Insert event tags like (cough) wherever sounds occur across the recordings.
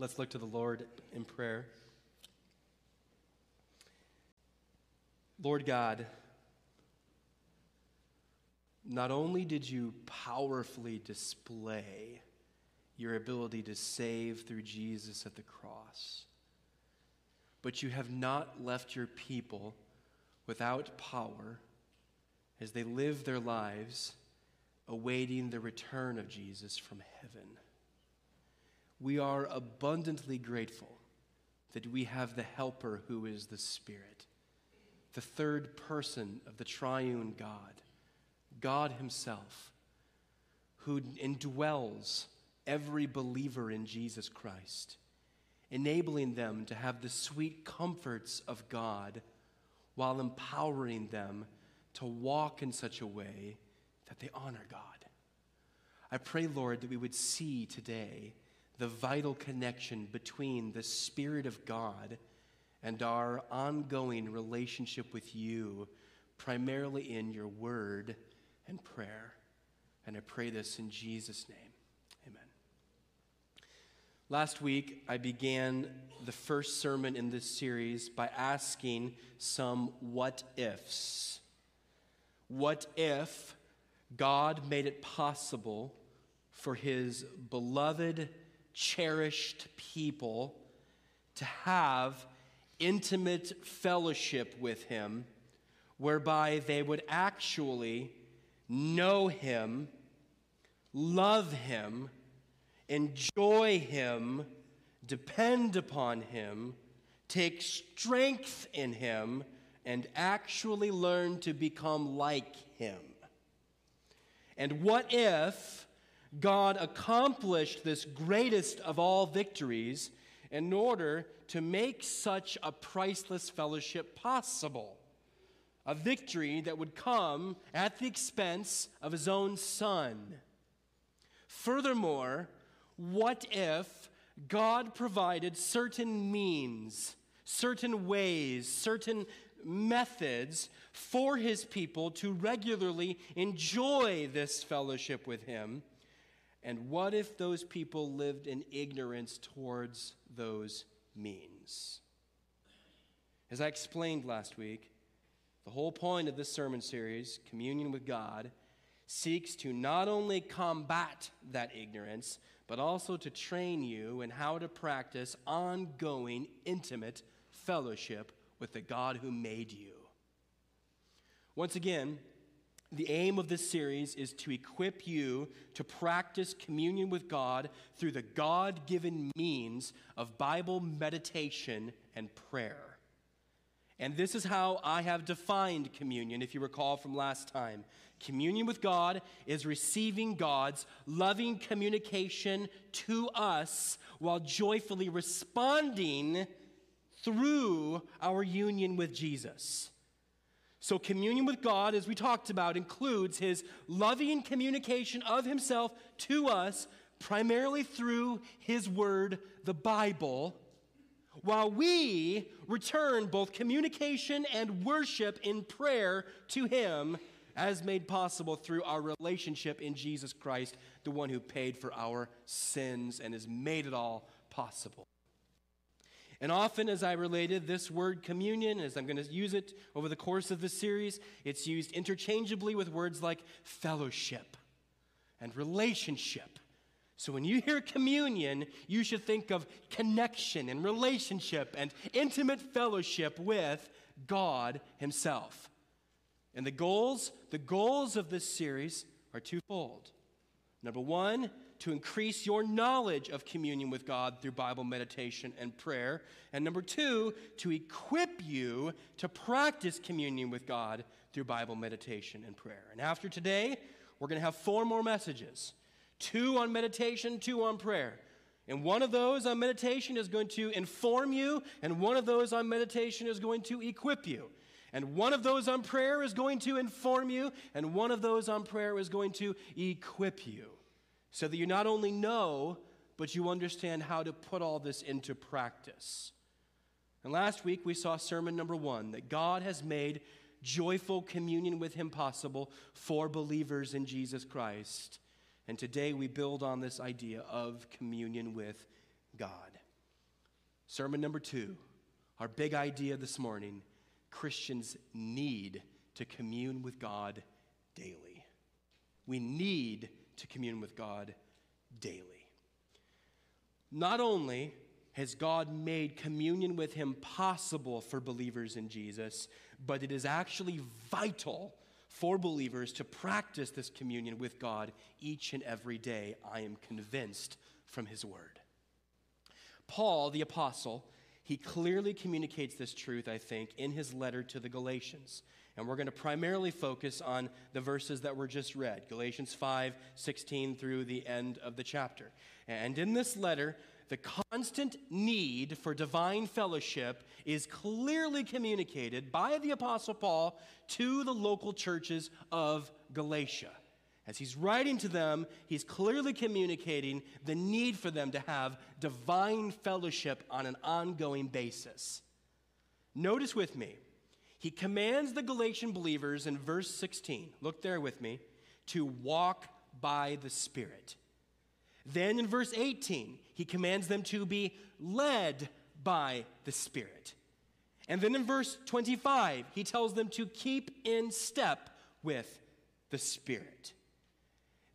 Let's look to the Lord in prayer. Lord God, not only did you powerfully display your ability to save through Jesus at the cross, but you have not left your people without power as they live their lives awaiting the return of Jesus from heaven. We are abundantly grateful that we have the Helper who is the Spirit, the third person of the triune God, God Himself, who indwells every believer in Jesus Christ, enabling them to have the sweet comforts of God while empowering them to walk in such a way that they honor God. I pray, Lord, that we would see today the vital connection between the Spirit of God and our ongoing relationship with you, primarily in your word and prayer. And I pray this in Jesus' name. Amen. Last week, I began the first sermon in this series by asking some what ifs. What if God made it possible for his beloved, cherished people to have intimate fellowship with him, whereby they would actually know him, love him, enjoy him, depend upon him, take strength in him, and actually learn to become like him. And what if God accomplished this greatest of all victories in order to make such a priceless fellowship possible? A victory that would come at the expense of his own son. Furthermore, what if God provided certain means, certain ways, certain methods for his people to regularly enjoy this fellowship with him. And what if those people lived in ignorance towards those means? As I explained last week, the whole point of this sermon series, Communion with God, seeks to not only combat that ignorance, but also to train you in how to practice ongoing, intimate fellowship with the God who made you. Once again, the aim of this series is to equip you to practice communion with God through the God given means of Bible meditation and prayer. And this is how I have defined communion, if you recall from last time. Communion with God is receiving God's loving communication to us while joyfully responding through our union with Jesus. So, communion with God, as we talked about, includes his loving communication of himself to us, primarily through his word, the Bible, while we return both communication and worship in prayer to him, as made possible through our relationship in Jesus Christ, the one who paid for our sins and has made it all possible. And often, as I related, this word communion, as I'm going to use it over the course of this series, it's used interchangeably with words like fellowship and relationship. So when you hear communion, you should think of connection and relationship and intimate fellowship with God Himself. And the goals, the goals of this series are twofold. Number one, to increase your knowledge of communion with God through Bible meditation and prayer. And number two, to equip you to practice communion with God through Bible meditation and prayer. And after today, we're going to have four more messages two on meditation, two on prayer. And one of those on meditation is going to inform you, and one of those on meditation is going to equip you. And one of those on prayer is going to inform you, and one of those on prayer is going to equip you so that you not only know, but you understand how to put all this into practice. And last week we saw sermon number one that God has made joyful communion with Him possible for believers in Jesus Christ. And today we build on this idea of communion with God. Sermon number two, our big idea this morning Christians need to commune with God daily. We need to commune with God daily. Not only has God made communion with Him possible for believers in Jesus, but it is actually vital for believers to practice this communion with God each and every day. I am convinced from His Word. Paul, the apostle, he clearly communicates this truth, I think, in his letter to the Galatians. And we're going to primarily focus on the verses that were just read Galatians 5 16 through the end of the chapter. And in this letter, the constant need for divine fellowship is clearly communicated by the Apostle Paul to the local churches of Galatia. As he's writing to them, he's clearly communicating the need for them to have divine fellowship on an ongoing basis. Notice with me, he commands the Galatian believers in verse 16, look there with me, to walk by the Spirit. Then in verse 18, he commands them to be led by the Spirit. And then in verse 25, he tells them to keep in step with the Spirit.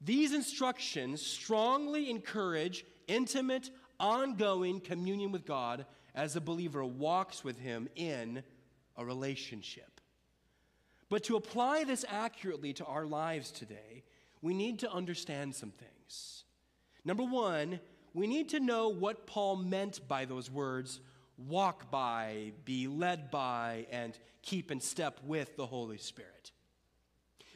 These instructions strongly encourage intimate, ongoing communion with God as a believer walks with Him in a relationship. But to apply this accurately to our lives today, we need to understand some things. Number one, we need to know what Paul meant by those words walk by, be led by, and keep in step with the Holy Spirit.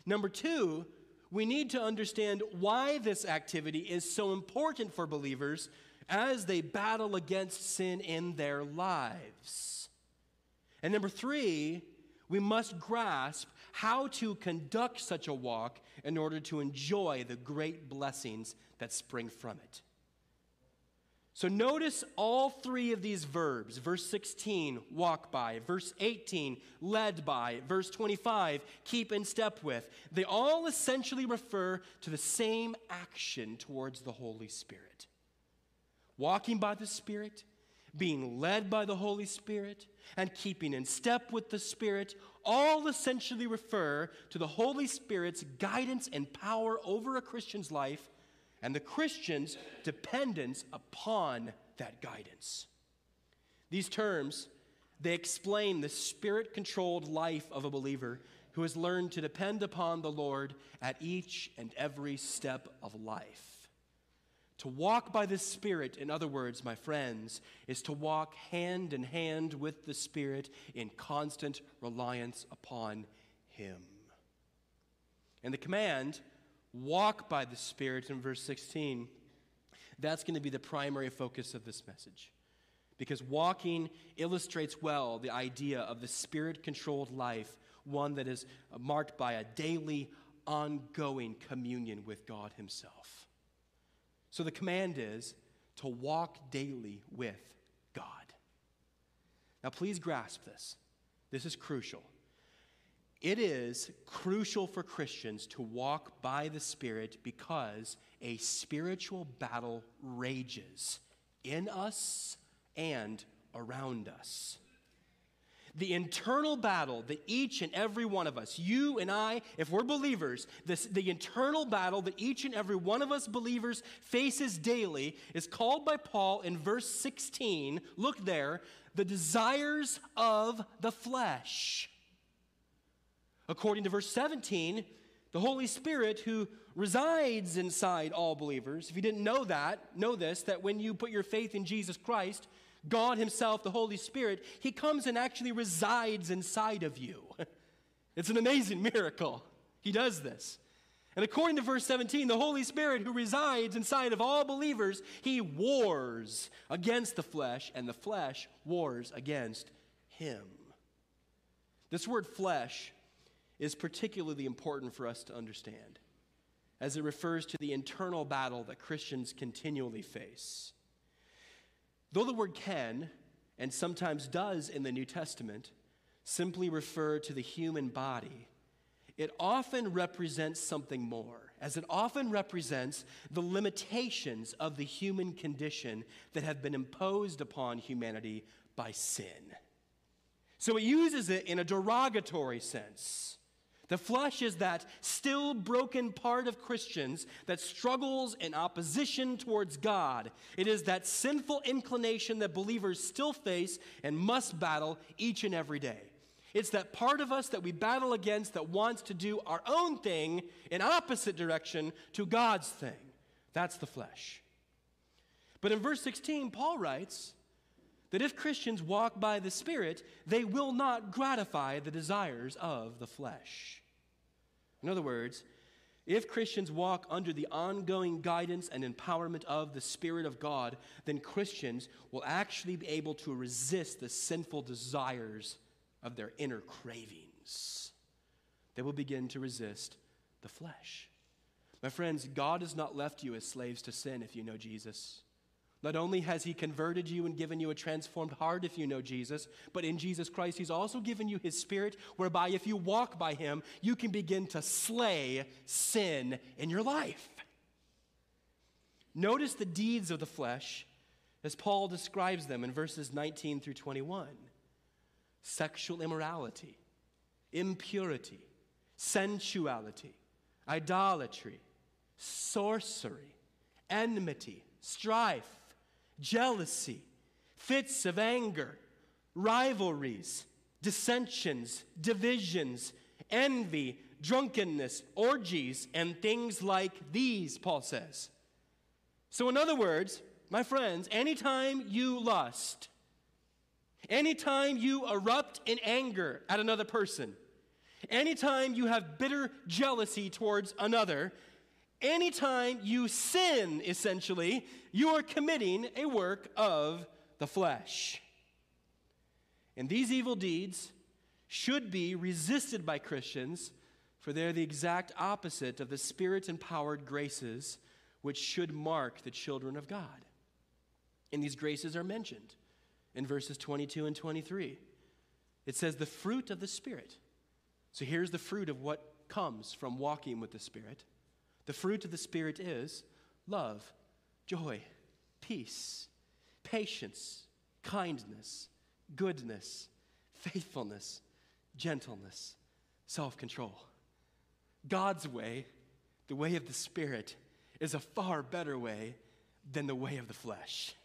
Number two, we need to understand why this activity is so important for believers as they battle against sin in their lives. And number three, we must grasp how to conduct such a walk in order to enjoy the great blessings that spring from it. So notice all three of these verbs. Verse 16, walk by. Verse 18, led by. Verse 25, keep in step with. They all essentially refer to the same action towards the Holy Spirit. Walking by the Spirit, being led by the Holy Spirit, and keeping in step with the Spirit all essentially refer to the Holy Spirit's guidance and power over a Christian's life and the Christian's dependence upon that guidance. These terms, they explain the spirit controlled life of a believer who has learned to depend upon the Lord at each and every step of life. To walk by the Spirit, in other words, my friends, is to walk hand in hand with the Spirit in constant reliance upon Him. And the command walk by the Spirit in verse 16, that's going to be the primary focus of this message. Because walking illustrates well the idea of the spirit controlled life, one that is marked by a daily, ongoing communion with God Himself. So the command is to walk daily with God. Now, please grasp this. This is crucial. It is crucial for Christians to walk by the Spirit because a spiritual battle rages in us and around us. The internal battle that each and every one of us, you and I, if we're believers, this, the internal battle that each and every one of us believers faces daily is called by Paul in verse 16. Look there, the desires of the flesh. According to verse 17, the Holy Spirit who resides inside all believers. If you didn't know that, know this that when you put your faith in Jesus Christ, God Himself, the Holy Spirit, He comes and actually resides inside of you. (laughs) It's an amazing miracle. He does this. And according to verse 17, the Holy Spirit who resides inside of all believers, He wars against the flesh, and the flesh wars against Him. This word flesh is particularly important for us to understand as it refers to the internal battle that Christians continually face. Though the word can, and sometimes does in the New Testament, simply refer to the human body, it often represents something more. as it often represents the limitations of the human condition that have been imposed upon humanity by sin. So it uses it in a derogatory sense. The flesh is that still broken part of Christians that struggles in opposition towards God. It is that sinful inclination that believers still face and must battle each and every day. It's that part of us that we battle against that wants to do our own thing in opposite direction to God's thing. That's the flesh. But in verse 16, Paul writes that if Christians walk by the Spirit, they will not gratify the desires of the flesh. In other words, if Christians walk under the ongoing guidance and empowerment of the Spirit of God, then Christians will actually be able to resist the sinful desires of their inner cravings. They will begin to resist the flesh. My friends, God has not left you as slaves to sin if you know Jesus. Not only has He converted you and given you a transformed heart if you know Jesus, but in Jesus Christ, He's also given you His Spirit, whereby if you walk by Him, you can begin to slay sin in your life. Notice the deeds of the flesh as Paul describes them in verses 19 through 21 sexual immorality, impurity, sensuality, idolatry, sorcery, enmity, strife jealousy, fits of anger, rivalries, dissensions, divisions, envy, drunkenness, orgies, and things like these, Paul says. So, in other words, my friends, anytime you lust, anytime you erupt in anger at another person, anytime you have bitter jealousy towards another, anytime you sin, essentially, you are committing a work of the flesh. And these evil deeds should be resisted by Christians, for they're the exact opposite of the spirit empowered graces which should mark the children of God. And these graces are mentioned in verses 22 and 23. It says, the fruit of the Spirit. So here's the fruit of what comes from walking with the Spirit the fruit of the Spirit is love, joy, peace, patience, kindness, goodness, faithfulness, gentleness, self control. God's way, the way of the Spirit, is a far better way than the way of the flesh.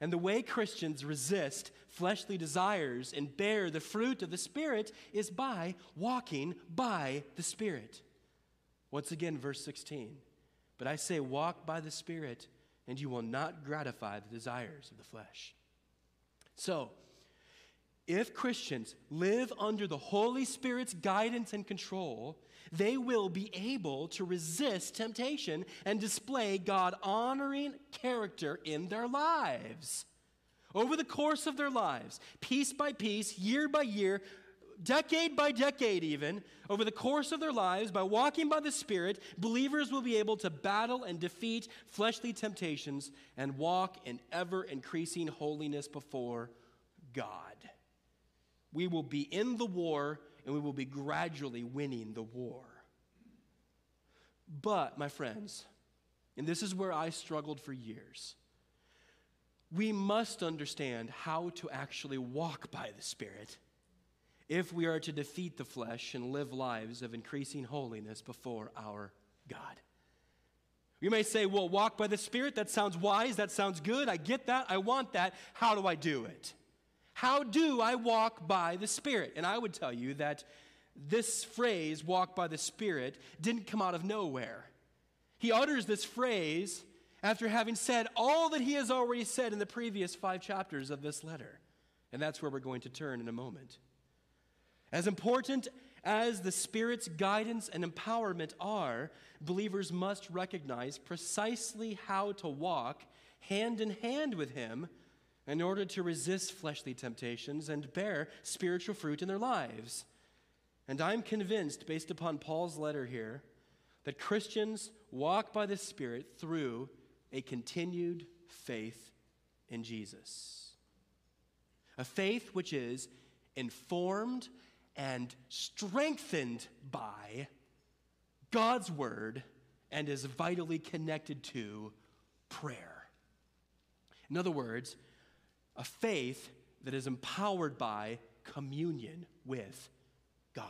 And the way Christians resist fleshly desires and bear the fruit of the Spirit is by walking by the Spirit. Once again, verse 16. But I say, walk by the Spirit, and you will not gratify the desires of the flesh. So, if Christians live under the Holy Spirit's guidance and control, they will be able to resist temptation and display God honoring character in their lives. Over the course of their lives, piece by piece, year by year, decade by decade, even, over the course of their lives, by walking by the Spirit, believers will be able to battle and defeat fleshly temptations and walk in ever increasing holiness before God. We will be in the war and we will be gradually winning the war. But, my friends, and this is where I struggled for years, we must understand how to actually walk by the Spirit if we are to defeat the flesh and live lives of increasing holiness before our God. You may say, well, walk by the Spirit. That sounds wise. That sounds good. I get that. I want that. How do I do it? How do I walk by the Spirit? And I would tell you that this phrase, walk by the Spirit, didn't come out of nowhere. He utters this phrase after having said all that he has already said in the previous five chapters of this letter. And that's where we're going to turn in a moment. As important as the Spirit's guidance and empowerment are, believers must recognize precisely how to walk hand in hand with Him in order to resist fleshly temptations and bear spiritual fruit in their lives. And I'm convinced, based upon Paul's letter here, that Christians walk by the Spirit through a continued faith in Jesus. A faith which is informed and strengthened by God's word and is vitally connected to prayer. In other words, a faith that is empowered by communion with God.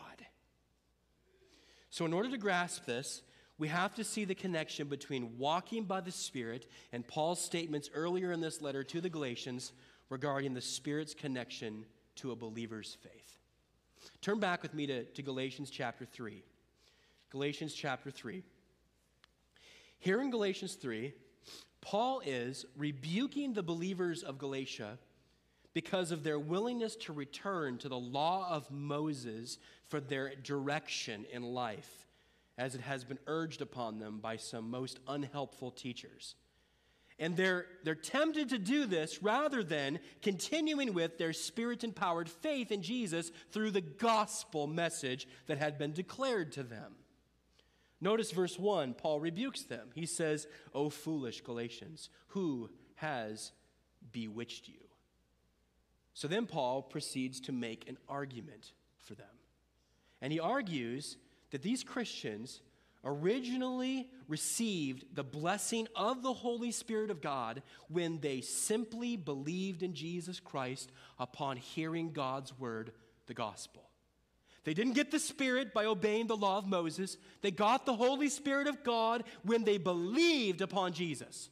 So, in order to grasp this, we have to see the connection between walking by the Spirit and Paul's statements earlier in this letter to the Galatians regarding the Spirit's connection to a believer's faith. Turn back with me to, to Galatians chapter 3. Galatians chapter 3. Here in Galatians 3, Paul is rebuking the believers of Galatia because of their willingness to return to the law of Moses for their direction in life, as it has been urged upon them by some most unhelpful teachers. And they're, they're tempted to do this rather than continuing with their spirit empowered faith in Jesus through the gospel message that had been declared to them. Notice verse 1, Paul rebukes them. He says, O foolish Galatians, who has bewitched you? So then Paul proceeds to make an argument for them. And he argues that these Christians originally received the blessing of the Holy Spirit of God when they simply believed in Jesus Christ upon hearing God's word, the gospel. They didn't get the Spirit by obeying the law of Moses. They got the Holy Spirit of God when they believed upon Jesus.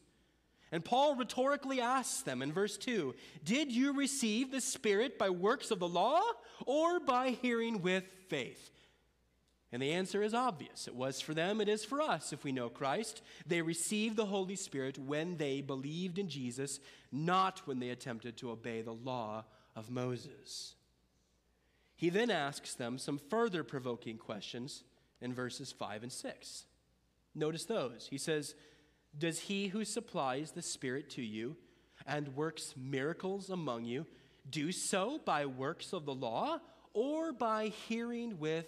And Paul rhetorically asks them in verse 2 Did you receive the Spirit by works of the law or by hearing with faith? And the answer is obvious. It was for them, it is for us if we know Christ. They received the Holy Spirit when they believed in Jesus, not when they attempted to obey the law of Moses. He then asks them some further provoking questions in verses 5 and 6. Notice those. He says, does he who supplies the Spirit to you and works miracles among you do so by works of the law or by hearing with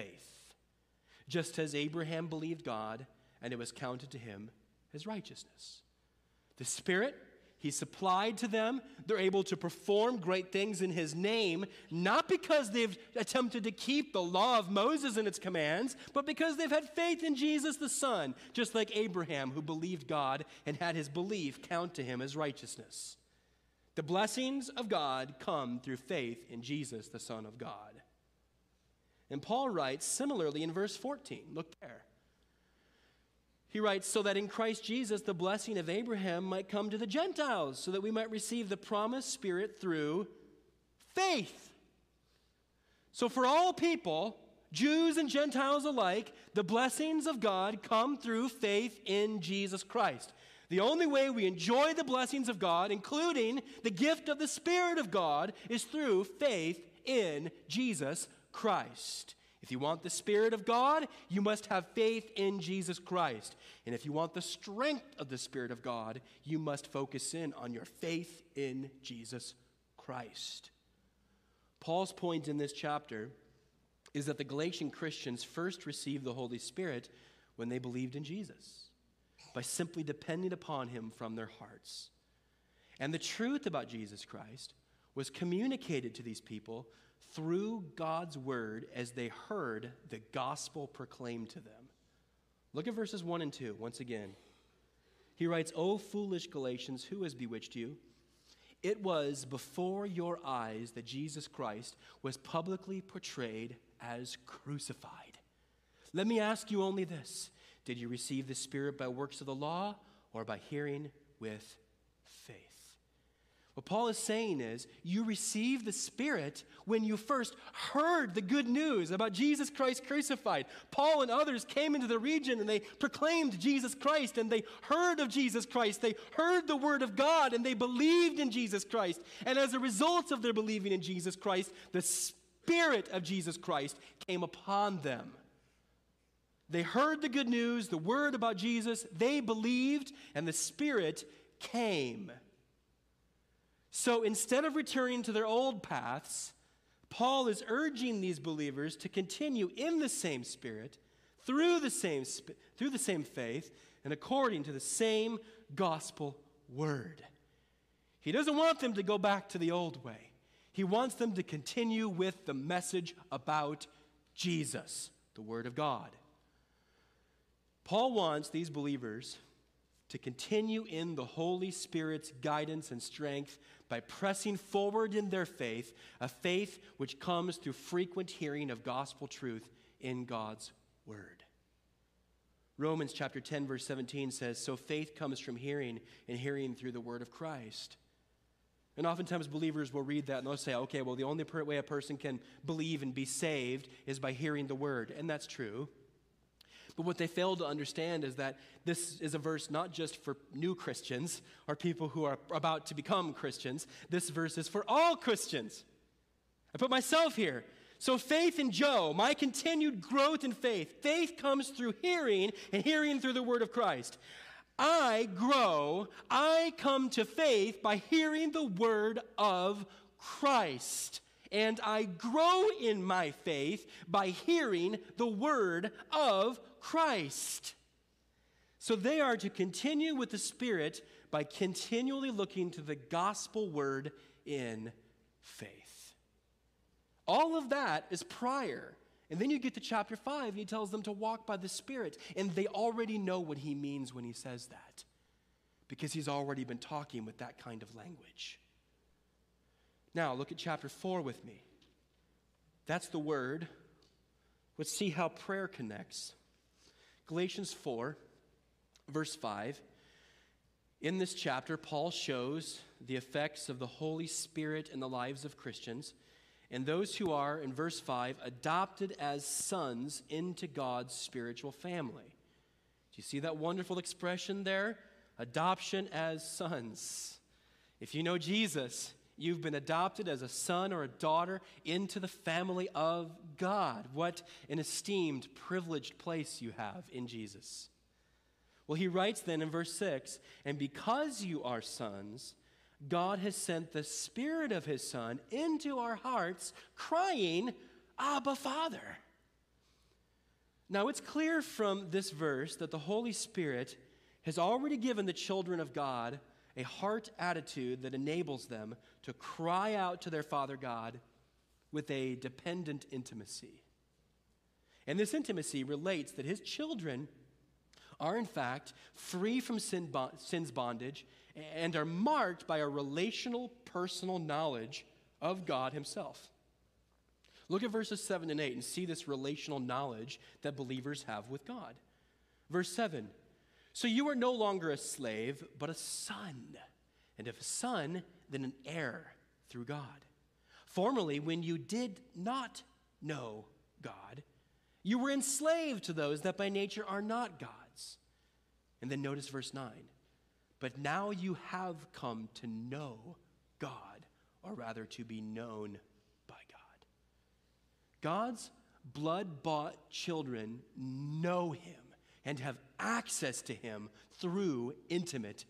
faith? Just as Abraham believed God and it was counted to him as righteousness. The Spirit he supplied to them. They're able to perform great things in His name, not because they've attempted to keep the law of Moses and its commands, but because they've had faith in Jesus the Son, just like Abraham, who believed God and had his belief count to him as righteousness. The blessings of God come through faith in Jesus, the Son of God. And Paul writes similarly in verse 14. Look there. He writes, so that in Christ Jesus the blessing of Abraham might come to the Gentiles, so that we might receive the promised Spirit through faith. So, for all people, Jews and Gentiles alike, the blessings of God come through faith in Jesus Christ. The only way we enjoy the blessings of God, including the gift of the Spirit of God, is through faith in Jesus Christ. If you want the Spirit of God, you must have faith in Jesus Christ. And if you want the strength of the Spirit of God, you must focus in on your faith in Jesus Christ. Paul's point in this chapter is that the Galatian Christians first received the Holy Spirit when they believed in Jesus, by simply depending upon Him from their hearts. And the truth about Jesus Christ was communicated to these people through God's word as they heard the gospel proclaimed to them. Look at verses 1 and 2 once again. He writes, O foolish Galatians, who has bewitched you? It was before your eyes that Jesus Christ was publicly portrayed as crucified. Let me ask you only this Did you receive the Spirit by works of the law or by hearing with faith? What Paul is saying is, you received the Spirit when you first heard the good news about Jesus Christ crucified. Paul and others came into the region and they proclaimed Jesus Christ and they heard of Jesus Christ. They heard the Word of God and they believed in Jesus Christ. And as a result of their believing in Jesus Christ, the Spirit of Jesus Christ came upon them. They heard the good news, the Word about Jesus, they believed, and the Spirit came. So instead of returning to their old paths, Paul is urging these believers to continue in the same spirit, through the same, through the same faith, and according to the same gospel word. He doesn't want them to go back to the old way. He wants them to continue with the message about Jesus, the Word of God. Paul wants these believers to continue in the Holy Spirit's guidance and strength by pressing forward in their faith, a faith which comes through frequent hearing of gospel truth in God's Word. Romans chapter 10, verse 17 says, So faith comes from hearing, and hearing through the Word of Christ. And oftentimes believers will read that and they'll say, okay, well, the only way a person can believe and be saved is by hearing the Word. And that's true. But what they fail to understand is that this is a verse not just for new Christians or people who are about to become Christians. This verse is for all Christians. I put myself here. So, faith in Joe, my continued growth in faith, faith comes through hearing and hearing through the word of Christ. I grow, I come to faith by hearing the word of Christ. And I grow in my faith by hearing the word of Christ. So they are to continue with the Spirit by continually looking to the gospel word in faith. All of that is prior. And then you get to chapter 5, and he tells them to walk by the Spirit. And they already know what he means when he says that, because he's already been talking with that kind of language. Now, look at chapter 4 with me. That's the word. Let's see how prayer connects. Galatians 4, verse 5. In this chapter, Paul shows the effects of the Holy Spirit in the lives of Christians and those who are, in verse 5, adopted as sons into God's spiritual family. Do you see that wonderful expression there? Adoption as sons. If you know Jesus, you've been adopted as a son or a daughter into the family of God. What an esteemed, privileged place you have in Jesus. Well, he writes then in verse 6 And because you are sons, God has sent the Spirit of His Son into our hearts, crying, Abba, Father. Now, it's clear from this verse that the Holy Spirit has already given the children of God a heart attitude that enables them to cry out to their Father God with a dependent intimacy. And this intimacy relates that His children are, in fact, free from sin sin's bondage and are marked by a relational, personal knowledge of God Himself. Look at verses 7 and 8 and see this relational knowledge that believers have with God. Verse 7 So you are no longer a slave, but a son. And if a son, then an heir through God. Formerly, when you did not know God, you were enslaved to those that by nature are not God's. And then notice verse 9 but now you have come to know God, or rather to be known by God. God's blood bought children know Him and have access to Him through intimate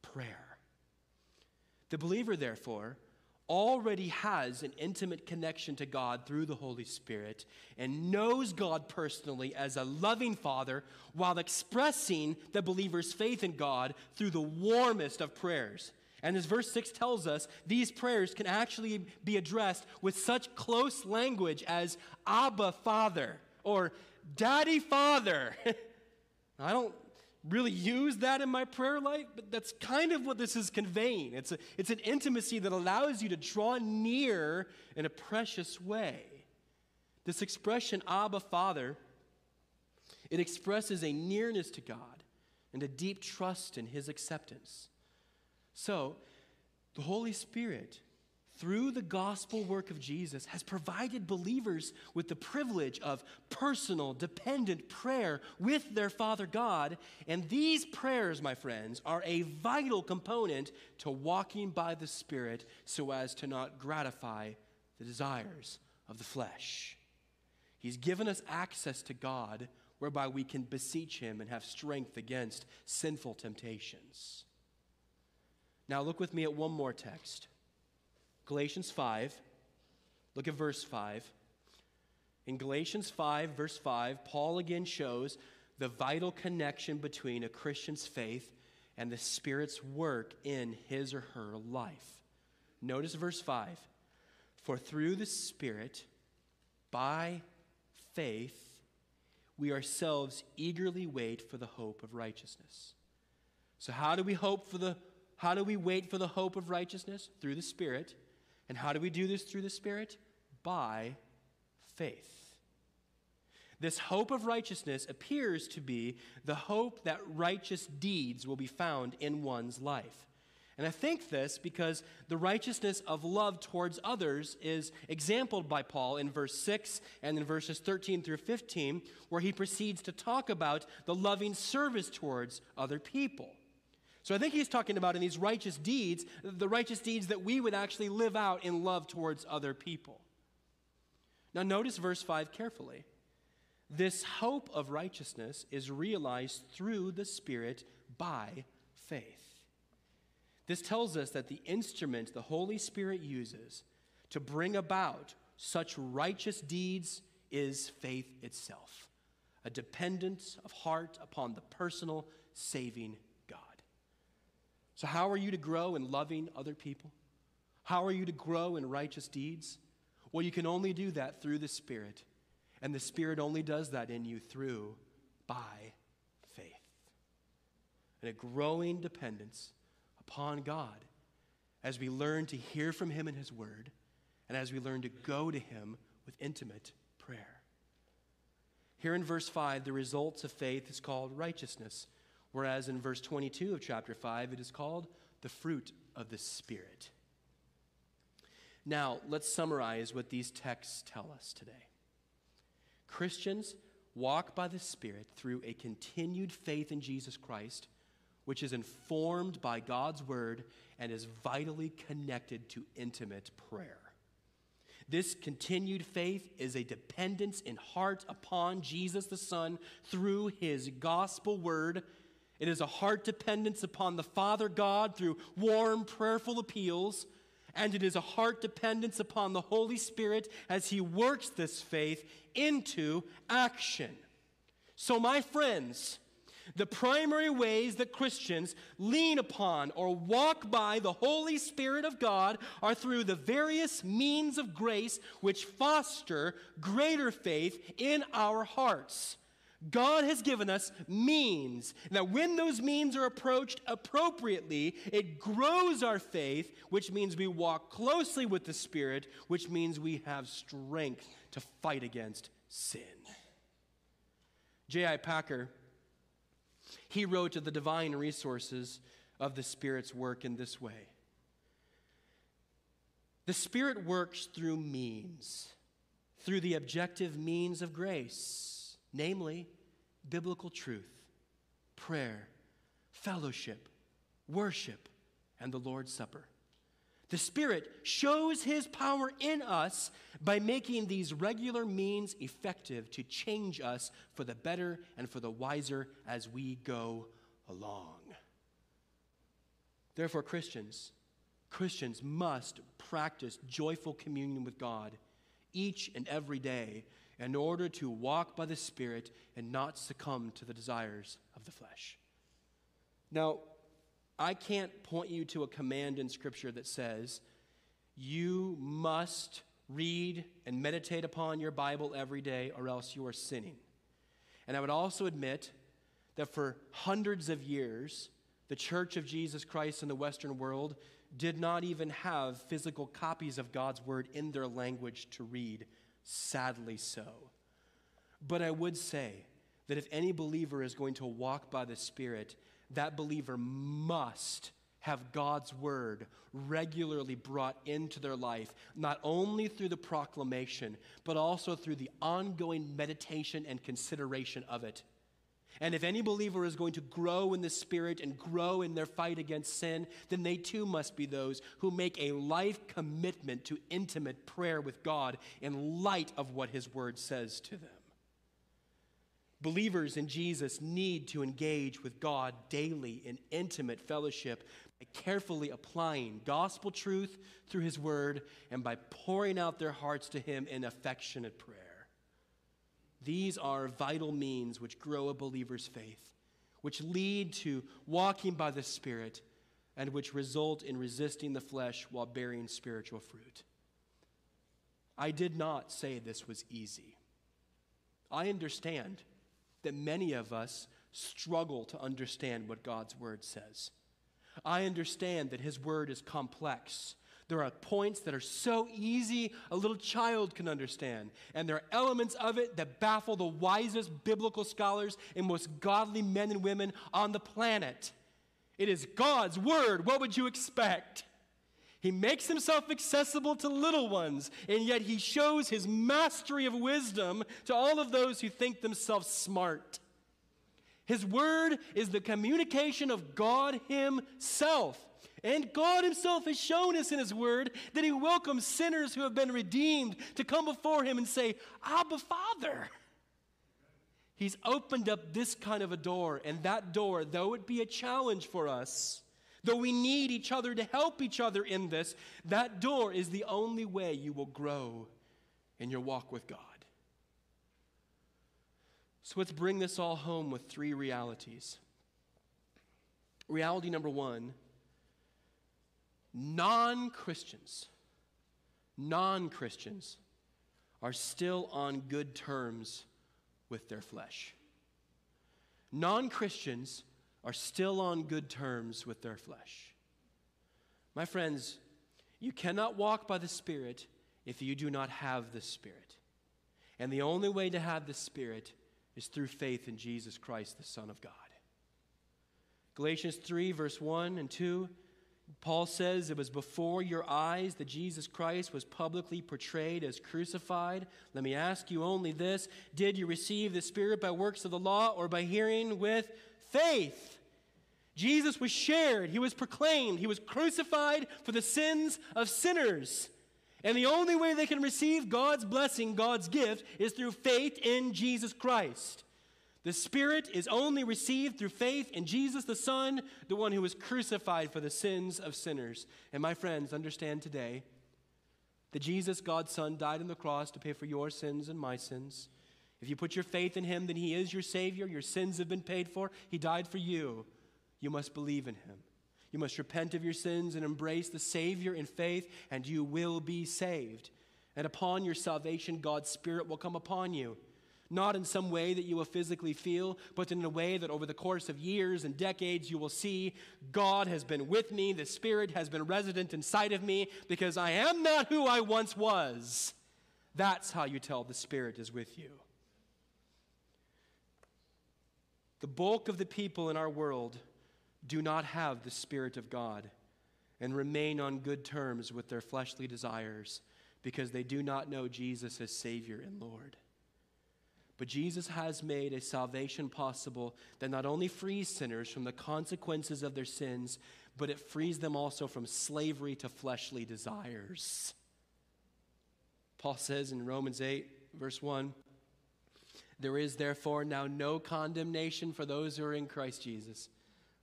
prayer. The believer, therefore, already has an intimate connection to God through the Holy Spirit and knows God personally as a loving Father while expressing the believer's faith in God through the warmest of prayers. And as verse 6 tells us, these prayers can actually be addressed with such close language as Abba Father or Daddy Father. (laughs) I don't really use that in my prayer life, but that's kind of what this is conveying. It's, a, it's an intimacy that allows you to draw near in a precious way. This expression, Abba, Father, it expresses a nearness to God and a deep trust in His acceptance. So, the Holy Spirit through the gospel work of Jesus, has provided believers with the privilege of personal, dependent prayer with their Father God. And these prayers, my friends, are a vital component to walking by the Spirit so as to not gratify the desires of the flesh. He's given us access to God whereby we can beseech Him and have strength against sinful temptations. Now, look with me at one more text. Galatians 5, look at verse 5. In Galatians 5, verse 5, Paul again shows the vital connection between a Christian's faith and the Spirit's work in his or her life. Notice verse 5 For through the Spirit, by faith, we ourselves eagerly wait for the hope of righteousness. So, how do we hope for the how do we wait for the hope of righteousness? Through the Spirit. And how do we do this through the Spirit? By faith. This hope of righteousness appears to be the hope that righteous deeds will be found in one's life. And I think this because the righteousness of love towards others is exampled by Paul in verse 6 and in verses 13 through 15, where he proceeds to talk about the loving service towards other people. So I think he's talking about in these righteous deeds, the righteous deeds that we would actually live out in love towards other people. Now, notice verse 5 carefully. This hope of righteousness is realized through the Spirit by faith. This tells us that the instrument the Holy Spirit uses to bring about such righteous deeds is faith itself, a dependence of heart upon the personal saving. So, how are you to grow in loving other people? How are you to grow in righteous deeds? Well, you can only do that through the Spirit. And the Spirit only does that in you through by faith. And a growing dependence upon God as we learn to hear from Him in His Word and as we learn to go to Him with intimate prayer. Here in verse 5, the results of faith is called righteousness, whereas in verse 22 of chapter 5, it is called the fruit of the Spirit. Now, let's summarize what these texts tell us today. Christians walk by the Spirit through a continued faith in Jesus Christ, which is informed by God's Word and is vitally connected to intimate prayer. This continued faith is a dependence in heart upon Jesus the Son through his gospel word. It is a heart dependence upon the Father God through warm, prayerful appeals and it is a heart dependence upon the Holy Spirit as He works this faith into action. So, my friends, the primary ways that Christians lean upon or walk by the Holy Spirit of God are through the various means of grace which foster greater faith in our hearts. God has given us means. That when those means are approached appropriately, it grows our faith, which means we walk closely with the Spirit, which means we have strength to fight against sin. J.I. Packer, he wrote of the divine resources of the Spirit's work in this way The Spirit works through means, through the objective means of grace namely biblical truth, prayer, fellowship, worship, and the Lord's Supper. The Spirit shows His power in us by making these regular means effective to change us for the better and for the wiser as we go along. Therefore, Christians, Christians must practice joyful communion with God each and every day in order to walk by the Spirit and not succumb to the desires of the flesh. Now, I can't point you to a command in Scripture that says, you must read and meditate upon your Bible every day or else you are sinning. And I would also admit that for hundreds of years, the Church of Jesus Christ in the Western world did not even have physical copies of God's Word in their language to read sadly so. But I would say that if any believer is going to walk by the Spirit, that believer must have God's word regularly brought into their life, not only through the proclamation, but also through the ongoing meditation and consideration of it. And if any believer is going to grow in the Spirit and grow in their fight against sin, then they too must be those who make a life commitment to intimate prayer with God in light of what His Word says to them. Believers in Jesus need to engage with God daily in intimate fellowship by carefully applying gospel truth through His Word and by pouring out their hearts to Him in affectionate prayer. These are vital means which grow a believer's faith, which lead to walking by the Spirit, and which result in resisting the flesh while bearing spiritual fruit. I did not say this was easy. I understand that many of us struggle to understand what God's word says. I understand that his word is complex. There are points that are so easy a little child can understand, and there are elements of it that baffle the wisest biblical scholars and most godly men and women on the planet. It is God's word. What would you expect? He makes himself accessible to little ones, and yet he shows his mastery of wisdom to all of those who think themselves smart. His word is the communication of God Himself. And God Himself has shown us in His Word that He welcomes sinners who have been redeemed to come before Him and say, Abba, Father. He's opened up this kind of a door, and that door, though it be a challenge for us, though we need each other to help each other in this, that door is the only way you will grow in your walk with God. So let's bring this all home with three realities. Reality number one non Christians, non Christians are still on good terms with their flesh. Non Christians are still on good terms with their flesh. My friends, you cannot walk by the Spirit if you do not have the Spirit. And the only way to have the Spirit is through faith in Jesus Christ, the Son of God. Galatians 3, verse 1 and 2, Paul says, It was before your eyes that Jesus Christ was publicly portrayed as crucified. Let me ask you only this Did you receive the Spirit by works of the law or by hearing with faith? Jesus was shared, he was proclaimed, he was crucified for the sins of sinners. And the only way they can receive God's blessing, God's gift, is through faith in Jesus Christ. The Spirit is only received through faith in Jesus the Son, the one who was crucified for the sins of sinners. And my friends, understand today that Jesus, God's Son, died on the cross to pay for your sins and my sins. If you put your faith in Him, then He is your Savior. Your sins have been paid for. He died for you. You must believe in Him. You must repent of your sins and embrace the Savior in faith, and you will be saved. And upon your salvation, God's Spirit will come upon you. Not in some way that you will physically feel, but in a way that over the course of years and decades you will see God has been with me, the Spirit has been resident inside of me, because I am not who I once was. That's how you tell the Spirit is with you. The bulk of the people in our world do not have the Spirit of God and remain on good terms with their fleshly desires because they do not know Jesus as Savior and Lord. But Jesus has made a salvation possible that not only frees sinners from the consequences of their sins, but it frees them also from slavery to fleshly desires. Paul says in Romans 8, verse 1 There is therefore now no condemnation for those who are in Christ Jesus.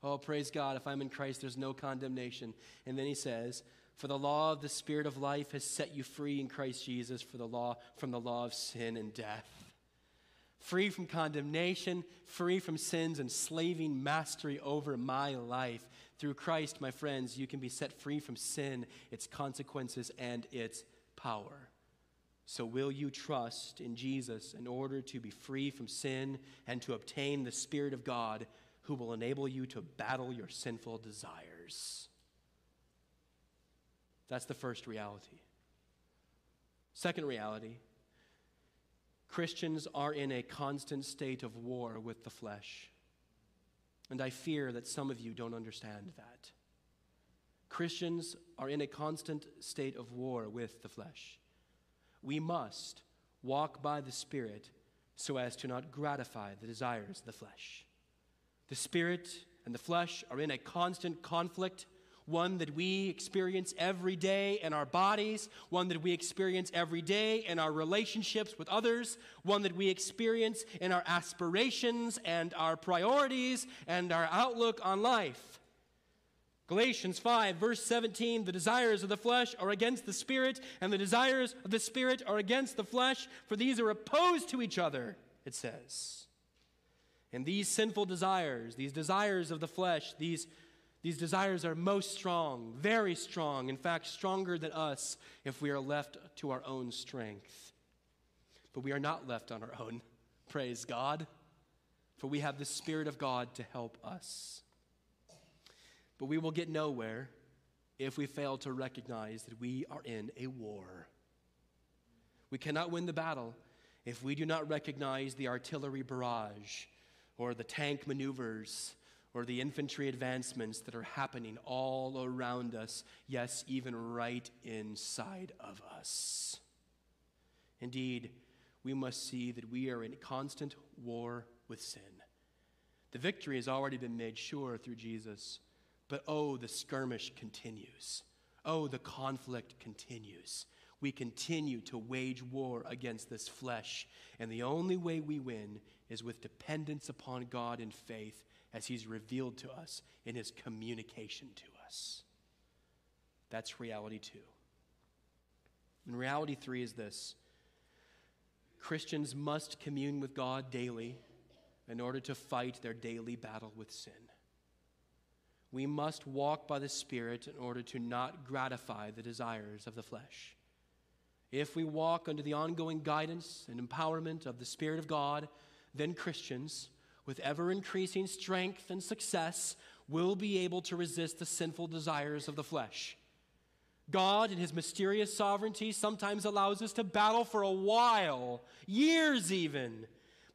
Oh, praise God, if I'm in Christ, there's no condemnation. And then he says, For the law of the Spirit of life has set you free in Christ Jesus for the law, from the law of sin and death. Free from condemnation, free from sin's enslaving mastery over my life. Through Christ, my friends, you can be set free from sin, its consequences, and its power. So, will you trust in Jesus in order to be free from sin and to obtain the Spirit of God who will enable you to battle your sinful desires. That's the first reality. Second reality Christians are in a constant state of war with the flesh. And I fear that some of you don't understand that. Christians are in a constant state of war with the flesh. We must walk by the Spirit so as to not gratify the desires of the flesh. The spirit and the flesh are in a constant conflict, one that we experience every day in our bodies, one that we experience every day in our relationships with others, one that we experience in our aspirations and our priorities and our outlook on life. Galatians 5, verse 17 the desires of the flesh are against the spirit, and the desires of the spirit are against the flesh, for these are opposed to each other, it says. And these sinful desires, these desires of the flesh, these, these desires are most strong, very strong, in fact, stronger than us if we are left to our own strength. But we are not left on our own, (laughs) praise God. for we have the Spirit of God to help us. But we will get nowhere if we fail to recognize that we are in a war. We cannot win the battle if we do not recognize the artillery barrage or the tank maneuvers or the infantry advancements that are happening all around us, yes, even right inside of us. Indeed, we must see that we are in constant war with sin. The victory has already been made sure through Jesus, but oh, the skirmish continues. Oh, the conflict continues. We continue to wage war against this flesh, and the only way we win is with dependence upon God in faith as He's revealed to us in His communication to us. That's reality two. And reality three is this Christians must commune with God daily in order to fight their daily battle with sin. We must walk by the Spirit in order to not gratify the desires of the flesh. If we walk under the ongoing guidance and empowerment of the Spirit of God, then Christians, with ever increasing strength and success, will be able to resist the sinful desires of the flesh. God, in His mysterious sovereignty, sometimes allows us to battle for a while, years even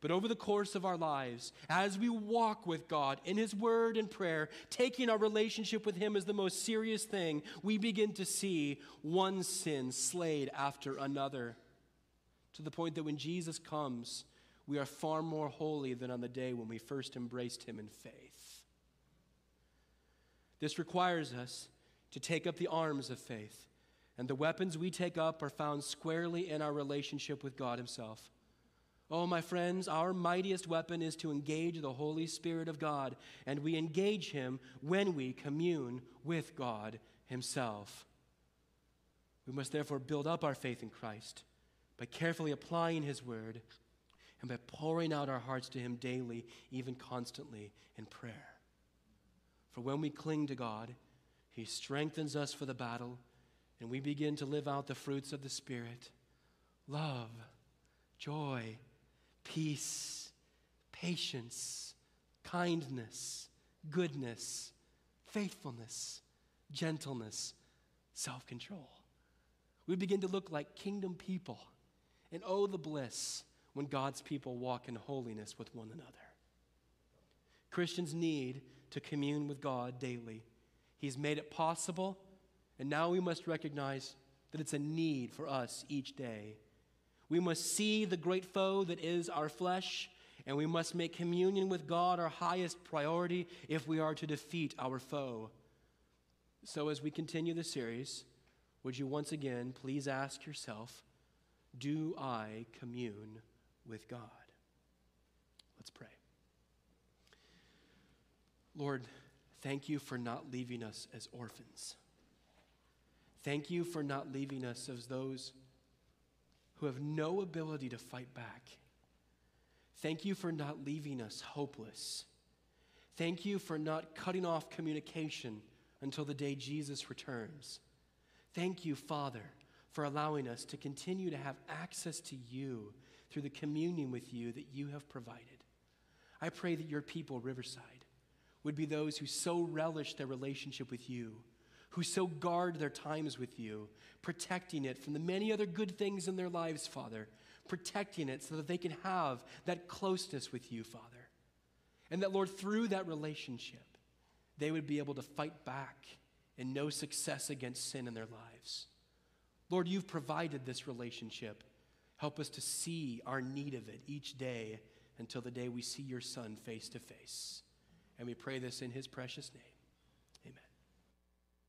but over the course of our lives, as we walk with God in His Word and prayer, taking our relationship with Him as the most serious thing, we begin to see one sin slayed after another. To the point that when Jesus comes, we are far more holy than on the day when we first embraced Him in faith. This requires us to take up the arms of faith, and the weapons we take up are found squarely in our relationship with God Himself. Oh, my friends, our mightiest weapon is to engage the Holy Spirit of God, and we engage Him when we commune with God Himself. We must therefore build up our faith in Christ by carefully applying His Word and by pouring out our hearts to Him daily, even constantly in prayer. For when we cling to God, He strengthens us for the battle, and we begin to live out the fruits of the Spirit love, joy, peace, patience, kindness, goodness, faithfulness, gentleness, self control. We begin to look like kingdom people. And oh, the bliss when God's people walk in holiness with one another. Christians need to commune with God daily. He's made it possible, and now we must recognize that it's a need for us each day we must see the great foe that is our flesh, and we must make communion with God our highest priority if we are to defeat our foe. So, as we continue the series, would you once again please ask yourself, Do I commune with God? Let's pray. Lord, thank you for not leaving us as orphans. Thank you for not leaving us as those who have no ability to fight back. Thank you for not leaving us hopeless. Thank you for not cutting off communication until the day Jesus returns. Thank you, Father, for allowing us to continue to have access to you through the communion with you that you have provided. I pray that your people, Riverside, would be those who so relish their relationship with you who so guard their times with you, protecting it from the many other good things in their lives, Father, protecting it so that they can have that closeness with you, Father. And that, Lord, through that relationship, they would be able to fight back and know success against sin in their lives. Lord, you've provided this relationship. Help us to see our need of it each day until the day we see your Son face to face. And we pray this in his precious name.